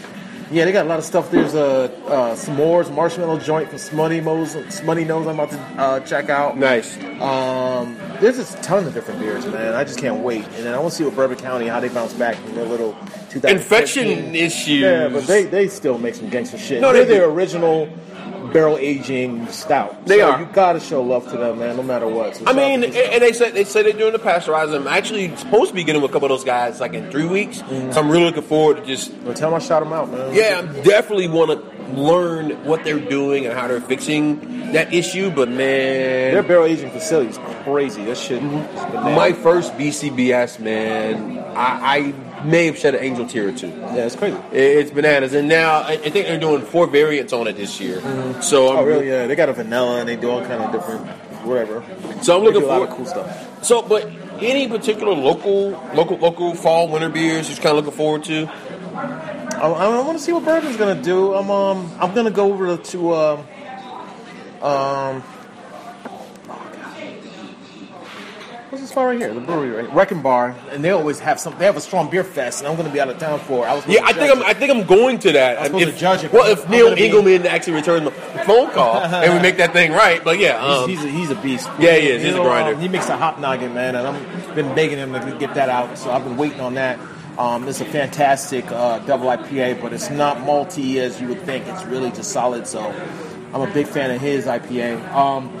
Yeah, they got a lot of stuff. There's a uh, s'mores marshmallow joint from Smuttynose. Smutty Nose. I'm about to uh, check out.
Nice.
Um, there's just a ton of different beers, man. I just can't wait. And then I want to see what Bourbon County how they bounce back from their little 2015.
Infection issues.
Yeah, but they, they still make some gangster shit.
No,
they're
they
their original barrel aging stout.
They
So
are.
You gotta show love to them, man, no matter what. So
I mean, and and they said they said they're doing the pasteurizing. I'm actually supposed to be getting with a couple of those guys like in three weeks. So mm-hmm. I'm really looking forward to just
Well, tell them I shout them out, man.
yeah, I definitely want to learn what they're doing and how they're fixing that issue. But man,
Their barrel aging facility is crazy. That shit. Mm-hmm. bananas.
my first BCBS man, I, I may have shed an angel tear or two.
yeah, it's crazy.
It's bananas, and now I think they're doing four variants on it this year. So I'm
Oh, really? Yeah, they got a vanilla and they do all kind of different, whatever.
So I'm
They
looking
do a lot
forward.
of cool stuff.
So, but any particular local, local, local fall winter beers you're kind of looking forward to?
I, I want to see what Bourbon's gonna do. I'm um I'm gonna go over to um um. What's this spot right here? The brewery, right? Wrecking Bar, and they always have some. They have a strong beer fest, and I'm going to be out of town for. it. I was
Yeah, I think I'm. I think I'm going to that.
I'm supposed
If-
to judge it,
Well, if
I'm
Neil
gonna be-
Engelman actually returns the phone call and we make that thing right, but yeah, um,
He's, he's, a, he's a beast.
Yeah, he is. He's a grinder.
um, he makes a hop noggin, man, and I've been begging him to get that out. So I've been waiting on that. Um, it's a fantastic uh, double IPA, but it's not malty as you would think. It's really just solid. So I'm a big fan of his IPA. Um,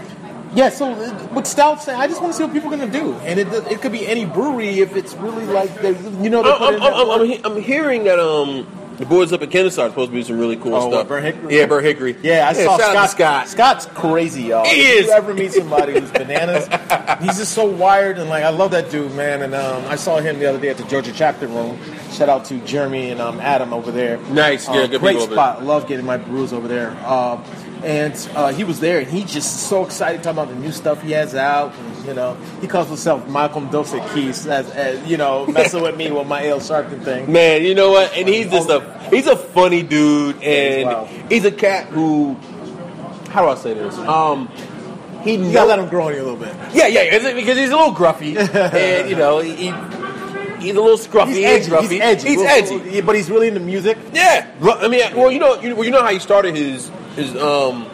yeah, so uh, with stouts, I just want to see what people are going to do, and it, it could be any brewery if it's really like they, you know they put
I'm,
in
I'm, I'm, I'm, he- I'm hearing that um the boys up at Kennesaw are supposed to be some really cool
Oh,
stuff.
Burnt Hickory?
Yeah, Burnt Hickory.
Yeah, I saw
shout out
Scott.
Scott.
Scott's crazy, y'all.
He
if
is.
you ever meet somebody who's bananas, he's just so wired and like I love that dude, man. And um, I saw him the other day at the Georgia chapter room. Shout out to Jeremy and um, Adam over there.
Nice, yeah,
Uh,
good
great spot. Love getting my brews over there. Um, and uh, he was there, and he just so excited talking about the new stuff he has out. And, you know, he calls himself Malcolm Dose Keys, as, as you know, messing with me with my Ale Sharpton thing.
Man, you know what? And he's just a he's a funny dude, and he's a cat who. How do I say this? Um, he
You gotta let him grow on you a little bit.
Yeah, yeah, because he's a little gruffy, and you know he, he- he's a little scruffy.
He's edgy.
gruffy.
He's edgy.
He's edgy.
but he's really into music.
Yeah, I mean, well, you know, you, well, you know how he started his his um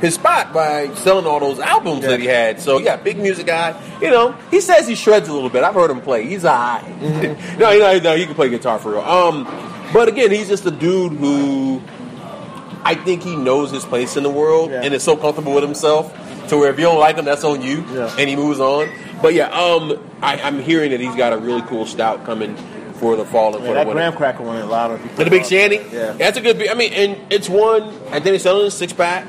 his spot by selling all those albums
Yeah.
that he had. So yeah, big music guy. You know, he says he shreds a little bit. I've heard him play. He's alright.
Mm-hmm.
no, you know, no, he can play guitar for real. Um, but again, he's just a dude who I think he knows his place in the world
Yeah.
and is so comfortable with himself to where if you don't like him, that's on you,
Yeah.
and he moves on. But yeah, um, I, I'm hearing that he's got a really cool stout coming for the fall and
Yeah,
for
that
the winter.
graham cracker one, a lot of people.
And the Big Shanty?
Yeah.
That's a good. I mean, and it's one, I think they're selling a six pack,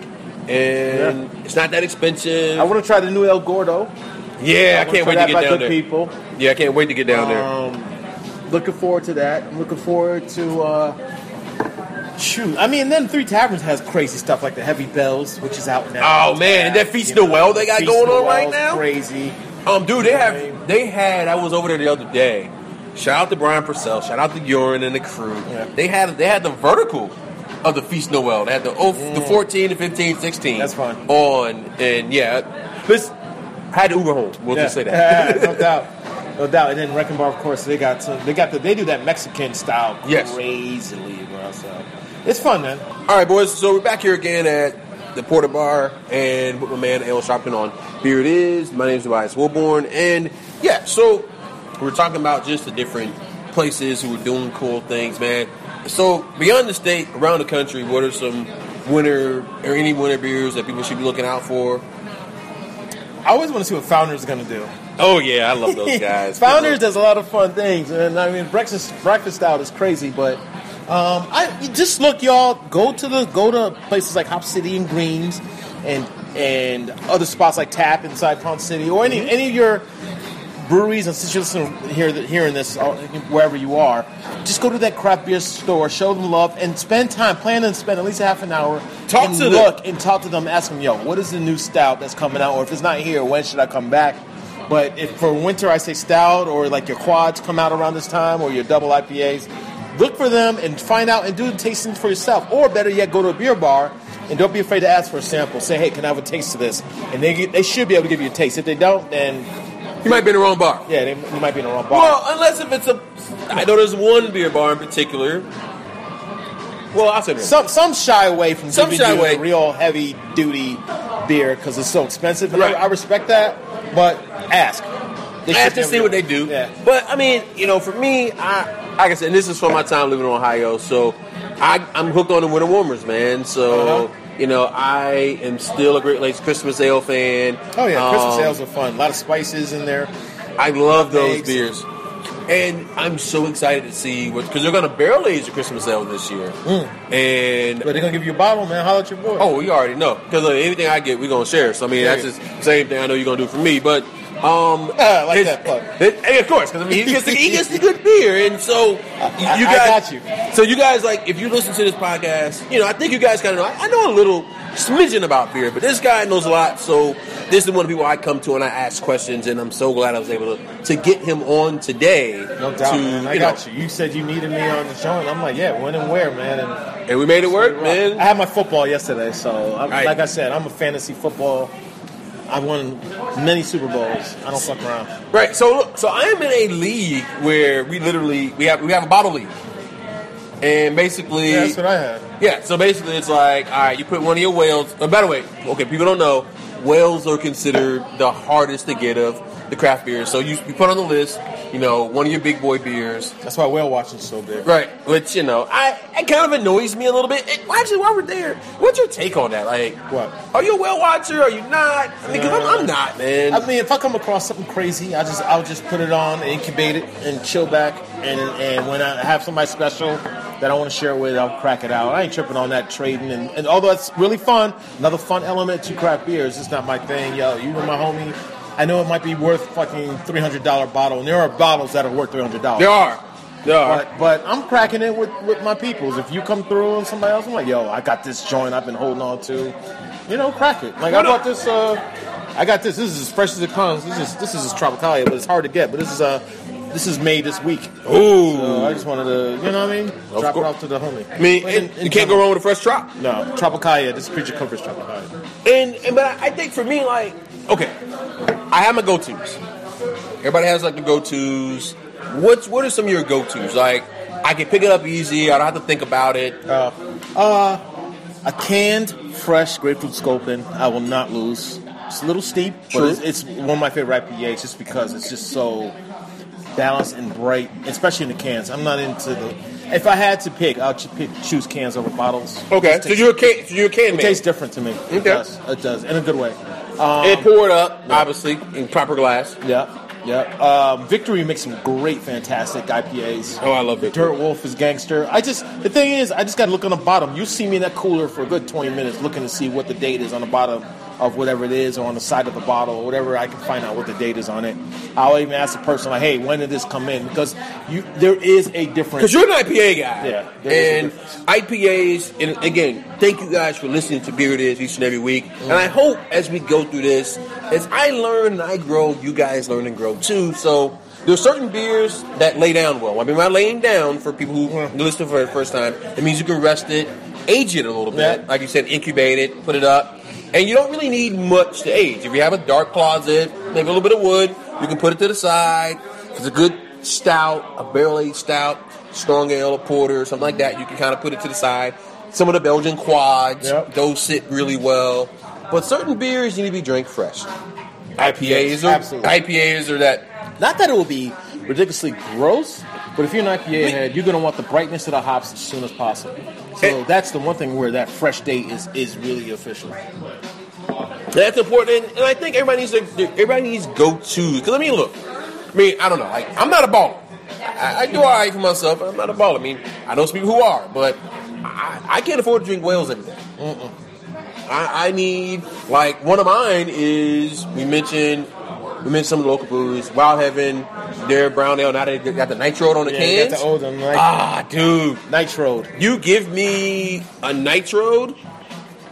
and it's not that expensive.
I want to try the new El Gordo.
yeah, I,
wanna
can't wait to get down there.
people.
Yeah, I can't wait to get down there.
Um, looking forward to that. I'm looking forward to. Uh, shoot, I mean, then Three Taverns has crazy stuff like the Heavy Bells, which is out now.
Oh, man, that Feast Noel they got
Feast
going on right now?
Crazy.
Um, dude, they have, they had, I was over there the other day. Shout out to Brian Purcell, shout out to Urine and the crew.
Yeah.
They had, they had the vertical of the Feast Noel. They had the, oh, the 14, the 15, 16.
Mm. That's fun.
On, and yeah, this, had to Uber home. We'll
Yeah.
just say that.
no doubt. No doubt. And then Wrecking Bar, of course, they got some, they got the they do that Mexican style
Yes.
crazily, bro. So it's fun, man.
All right, boys. So we're back here again at the Porter Bar and with my man Ale Sharpton on Beer It Is. My name is Tobias Wilborn, and yeah, so we're talking about just the different places who are doing cool things, man. So beyond the state, around the country, what are some winter or any winter beers that people should be looking out for?
I always want to see what Founders is going to do.
Oh yeah, I love those guys.
Founders does a lot of fun things, and I mean breakfast breakfast out is crazy. But um, I just look, y'all. Go to the go to places like Hop City and Greens, and and other spots like Tap inside Pound City, or any any of your breweries. And since you're listening here hearing this uh, wherever you are, just go to that craft beer store, show them love, and spend time. Plan and spend at least half an hour.
Talk
and
to them.
look and talk to them. Ask them, yo, what is the new stout that's coming out? Or if it's not here, when should I come back? But if for winter I say stout or like your quads come out around this time or your double IPAs, look for them and find out and do the tasting for yourself. Or better yet, go to a beer bar and don't be afraid to ask for a sample. Say, hey, can I have a taste of this? And they they should be able to give you a taste. If they don't, then
You might be in the wrong bar.
yeah, they, you might be in the wrong bar.
Well, unless if it's a, I know there's one beer bar in particular. Well, I'll say this.
some some shy away from
Some
giving
shy away.
the real heavy duty beer because it's so expensive. And
Right.
I, I respect that, but ask. They
I have
should
to see what they do.
Yeah.
But I mean, you know, for me, I like I said, this is from my time living in Ohio, so I, I'm hooked on the winter warmers, man. So
Uh-huh.
You know, I am still a Great Lakes Christmas Ale fan.
Oh yeah, Christmas
Um,
ales are fun. A lot of spices in there.
I love those
Eggs.
beers. And I'm so excited to see what because they're going to barrel age a Christmas ale this year. And
But they're gonna give you a bottle, man. Holla at your boy.
oh, you already know because anything I get, we're gonna share. So I mean, that's just the same thing I know you're gonna do for me. But um,
I like
it's-
that plug.
it- hey, of course, because I mean, he gets, the, he gets the good beer, and so you,
I-
you
I
guys,
got you.
So you guys like, if you listen to this podcast, you know, I think you guys kind of know. I, I know a little smidgen about beer, but this guy knows a lot. So this is one of the people I come to and I ask questions, and I'm so glad I was able to to get him on today.
No doubt,
to,
man. I
you
got
know,
you. You said you needed me on the show, and I'm like, yeah, when and where, man. And
and we made it work, man.
I had my football yesterday, so I'm,
Right.
like I said, I'm a fantasy football. I won many Super Bowls. I don't fuck around.
Right. So look, so I am in a league where we literally we have we have a bottle league, and basically
Yeah, that's what I had.
Yeah, so basically it's like, all right, you put one of your whales. Oh, by the way, okay, people don't know, whales are considered the hardest to get of the craft beers. So you, you put on the list, you know, one of your big boy beers.
That's why whale watching is so big.
Right, which, you know, I it kind of annoys me a little bit. It, actually, while we're there, what's your take on that? Like,
What?
Are you a whale watcher? Are you not? I mean, because I'm, I'm uh, not, man.
I mean, if I come across something crazy, I just I'll just put it on, and incubate it, and chill back. And and when I have somebody special that I want to share with, I'll crack it out. I ain't tripping on that trading, and, and although it's really fun, another fun element to craft beers. It's not my thing, yo. You and my homie. I know it might be worth fucking three hundred dollar bottle, and there are bottles that are worth three hundred dollars.
there are. There are.
But, but I'm cracking it with, with my peoples. If you come through and somebody else, I'm like, yo, I got this joint I've been holding on to. You know, crack it. Like I
What
bought this. Uh, I got this. This is as fresh as it comes. This is this is Tropicalia, but it's hard to get. But this is uh, this is made this week.
Ooh.
So I just wanted to, you know what I mean?
Of
Drop it off to the homie.
I mean,
in- in
you can't go wrong with a fresh drop.
No, Tropicalia. This Creature Comforts Tropicalia.
And, and but I, I think for me, like, okay, I have my go tos. Everybody has like the go tos. What's what are some of your go tos? Like, I can pick it up easy. I don't have to think about it.
Uh, uh, a canned, fresh grapefruit sculpin. I will not lose. It's a little steep, but it's, it's one of my favorite IPAs just because it's just so balanced and bright, especially in the cans. I'm not into the. If I had to pick, I'll ch- pick, choose cans over bottles.
Okay, so you're a can, so you're a can
It
man.
tastes different to me. It does. It does in a good way. Um,
it up, obviously, in proper glass.
yeah, yeah. Um, Victory makes some great, fantastic IPAs.
Oh, I love it.
Dirt Wolf is gangster. I just the thing is, I just got to look on the bottom. You see me in that cooler for a good twenty minutes, looking to see what the date is on the bottom of whatever it is, or on the side of the bottle, or whatever. I can find out what the date is on it. I'll even ask the person like, "Hey, when did this come in?" Because you there is a difference.
Because you're an IPA guy.
Yeah, there is a
And. IPAs, and again, thank you guys for listening to Beer It Is each and every week. And I hope as we go through this, as I learn and I grow, you guys learn and grow too. So there's certain beers that lay down well. I mean, by laying down for people who listen for the first time, it means you can rest it, age it a little bit.
Yeah.
Like you said, incubate it, put it up. And you don't really need much to age. If you have a dark closet, maybe a little bit of wood, you can put it to the side. If it's a good stout, a barrel aged stout, strong ale, a porter, something like that, you can kind of put it to the side. Some of the Belgian quads,
Yep.
those sit really well. But certain beers need to be drank fresh. IPAs are
Absolutely.
IPAs are that
Not that it will be ridiculously gross, but if you're an IPA head, you're gonna want the brightness of the hops as soon as possible. So that's the one thing where that fresh date is is really official.
That's important, and, I think everybody needs to everybody needs go to. Because I mean, look, I mean, I don't know. Like, I'm not a baller. I, I do all right for myself. I'm not a baller. I mean, I know some people who are, but I, I can't afford to drink whales every day. I, I need like one of mine is we mentioned we mentioned some of the local breweries. Wild Heaven, their brown ale. Now they got the nitro on the
Yeah, you got
cans.
the old one, like-
ah, dude,
Nitro.
you give me a nitro,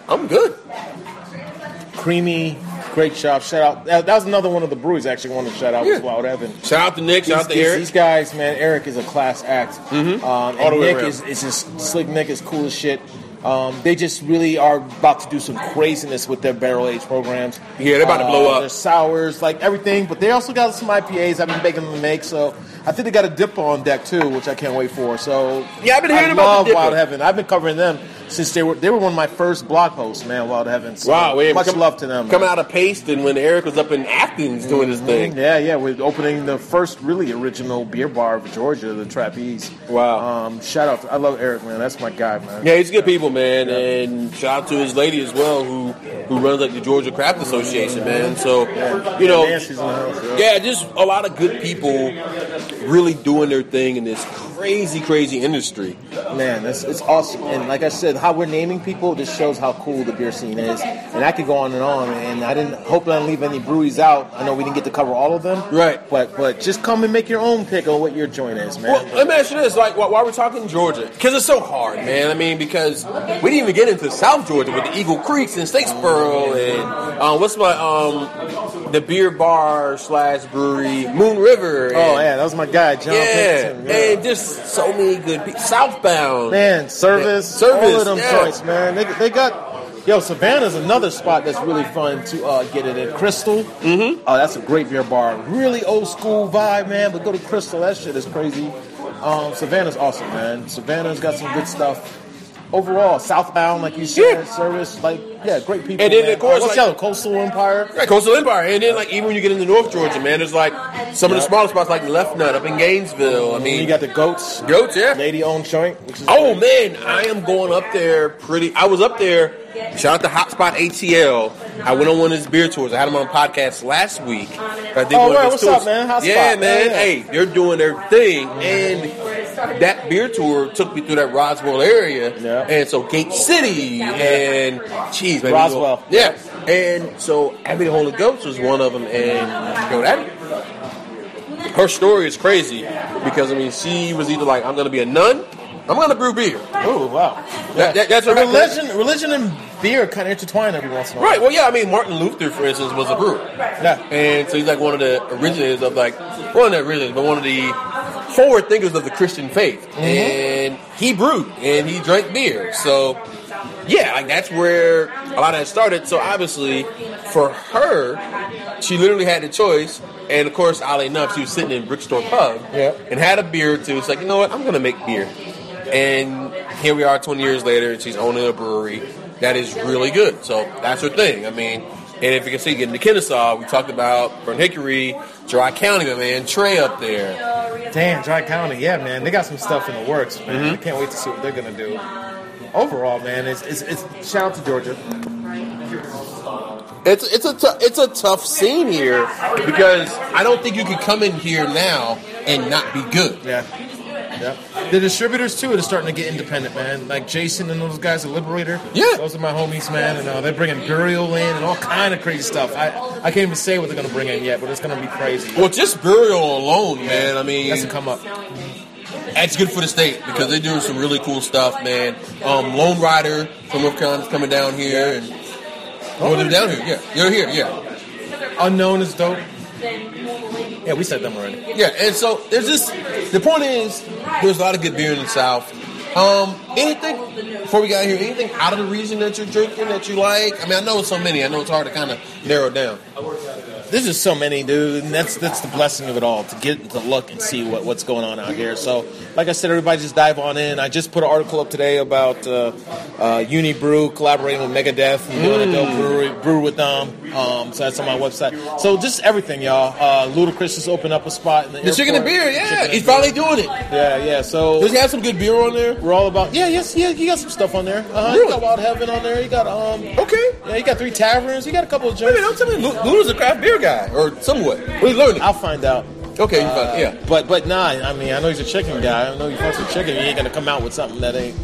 I'm good.
creamy, great shop. Shout out. That, was another one of the breweries I actually wanted to shout out was Wild Heaven.
Shout out to Nick. Shout out to
These,
Eric.
these guys, man. Eric is a class act. Mm-hmm. Um,
All the way
Nick
around.
is, is just slick. Nick is cool as shit. Um, they just really are about to do some craziness with their barrel age programs.
Yeah, they're about to blow
Uh,
up.
Their sours, like everything, but they also got some IPAs. I've been begging them to make, so I think they got a dip on deck too, which I can't wait for. So
Yeah, I've been hearing
I
about
love. Wild Heaven. I've been covering them since they were they were one of my first blog posts, man. Wild Heaven. So
Wow, man,
much
come-
love to them.
Coming
man.
out of Paste and when Eric was up in Athens doing his thing.
Yeah, yeah, we're opening the first really original beer bar of Georgia, the Trappeze.
Wow.
Um, shout out! To, I love Eric, man. That's my guy, man.
Yeah, he's good people, man, and shout out to his lady as well, who who runs like the Georgia Craft Association, man. So, you know,
Nancy's in the house. Yeah.
yeah, just a lot of good people really doing their thing in this crazy, crazy industry.
Man, that's it's awesome. And like I said, how we're naming people just shows how cool the beer scene is. And I could go on and on. And I didn't hope I didn't leave any breweries out. I know we didn't get to cover all of them.
Right.
But but just come and make your own pick on what your joint is, man.
Well, let me ask you this: like, while, while we're talking Georgia, because it's so hard, man. I mean, because we didn't even get into South Georgia with the Eagle Creeks and Statesboro and um, what's my um the beer bar slash brewery Moon River. And,
oh yeah, that was my guy, John
yeah,
Pinkerton.
and just so many good people. Southbound,
Man, service,
Yeah, service,
all of them
yeah.
joints, man. They, they got. Yo, Savannah's another spot that's really fun to uh, get it in. Crystal, mm-hmm. oh, that's a great beer bar. Really old school vibe, man. But go to Crystal, that shit is crazy. Um, Savannah's awesome, man. Savannah's got some good stuff. Overall, southbound, like you said,
Yeah.
service, like yeah, great people.
And then,
man.
of course,
Uh, what's
like-
Coastal Empire?
Right, Coastal Empire, and then like even when you get into North Georgia, man, there's like some of the smaller spots like Left Nut up in Gainesville. I mean,
you got the goats,
goats, yeah.
lady owned joint. Which is
Oh man, I am going up there pretty. I was up there. Shout out to Hotspot ATL. I went on one of his beer tours. I had him on podcast last week. I did
Oh,
one of his
What's
tours.
up, man? Hotspot.
Yeah, man.
Yeah.
Hey, they're doing their thing, and that beer tour took me through that Roswell area,
Yeah.
and so Gate City, and geez, man,
Roswell.
yeah. And so Abbey the Holy Goats was one of them, and yo, that her story is crazy because I mean she was either like I'm gonna be a nun, I'm gonna brew beer.
Oh wow,
That- that- that's what-
religion. Religion and beer kind of intertwine every once in a while.
Right. Well, yeah. I mean, Martin Luther, for instance, was a brewer,
Yeah.
and so he's like one of the originators of like one of the originators, but one of the forward thinkers of the Christian faith. Mm-hmm. And he brewed and he drank beer. So yeah, like that's where a lot of that started. So obviously, for her, she literally had the choice. And of course, oddly enough, she was sitting in Brick Store Pub
Yeah.
and had a beer or two. It's like, you know what? I'm going to make beer. And here we are 20 years later, and she's owning a brewery that is really good. So that's her thing. I mean, and if you can see, getting to Kennesaw, we talked about Burnt Hickory, Dry County, my man, Trey up there.
Damn, Dry County, yeah, man, they got some stuff in the works, man.
Mm-hmm.
I can't wait to see what they're gonna do. Overall, man, it's it's, it's shout out to Georgia.
It's it's a it's a tough scene here because I don't think you could come in here now and not be good.
Yeah, yeah. The distributors too are starting to get independent, man. Like Jason and those guys at Liberator.
Yeah.
those are my homies, man, and uh, they're bringing burial in and all kind of crazy stuff. I I can't even say what they're gonna bring in yet, but it's gonna be crazy.
Well, just burial alone, man. I mean,
That's to come up.
That's good for the state because they're doing some really cool stuff, man. Um, Lone Rider from North Carolina's coming down here, and oh, they're down here. Yeah, You're here. Yeah,
Unknown is dope. Yeah, we said them already.
yeah. And so there's this. The point is, there's a lot of good beer in the South. Um, anything before we got here? Anything out of the region that you're drinking that you like? I mean, I know it's so many. I know it's hard to kind of narrow down.
There's just so many, dude, and that's that's the blessing of it all to get to look and see what, what's going on out here. So, like I said, everybody just dive on in. I just put an article up today about uh, uh, Unibroue collaborating with Megadeth and doing a dope brewery, brew with them. Um, so that's on my website. So just everything, y'all. Uh, Ludacris just opened up a spot in the,
The chicken and beer, yeah,
Chicken
he's
and beer.
finally doing it.
Yeah, yeah. So
Does he have some good beer on there?
we're all about yeah, yes, yeah. You got some stuff on there. Uh-huh. You got Wild Heaven on there. You got um.
Okay.
Yeah, you got three taverns. You got a couple of
Wait a
joints.
minute, don't tell me Lu- Lou's a craft beer guy, or somewhat. What are you learning?
I'll find out.
Okay, you find, yeah.
But but nah, I mean I know he's a chicken guy. I know he fucks with chicken. He ain't gonna come out with something that ain't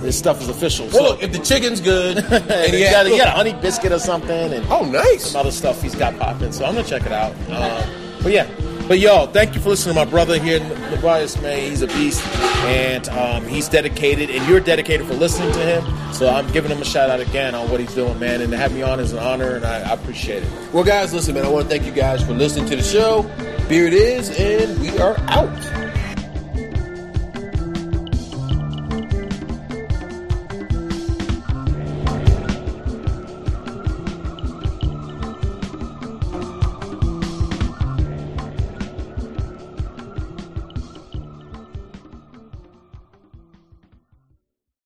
this stuff is official.
Well,
So
look, if the chicken's good, and he
got, he got a honey biscuit or something and
oh, nice.
some other stuff he's got popping. So I'm gonna check it out. Uh, but yeah. But y'all, thank you for listening to my brother here, Tobias May. He's a beast, and um, he's dedicated, and you're dedicated for listening to him. So I'm giving him a shout out again on what he's doing, man. And to have me on is an honor, and I, I appreciate it.
Well, guys, listen, man, I want to thank you guys for listening to the show. Beer it is, and we are out.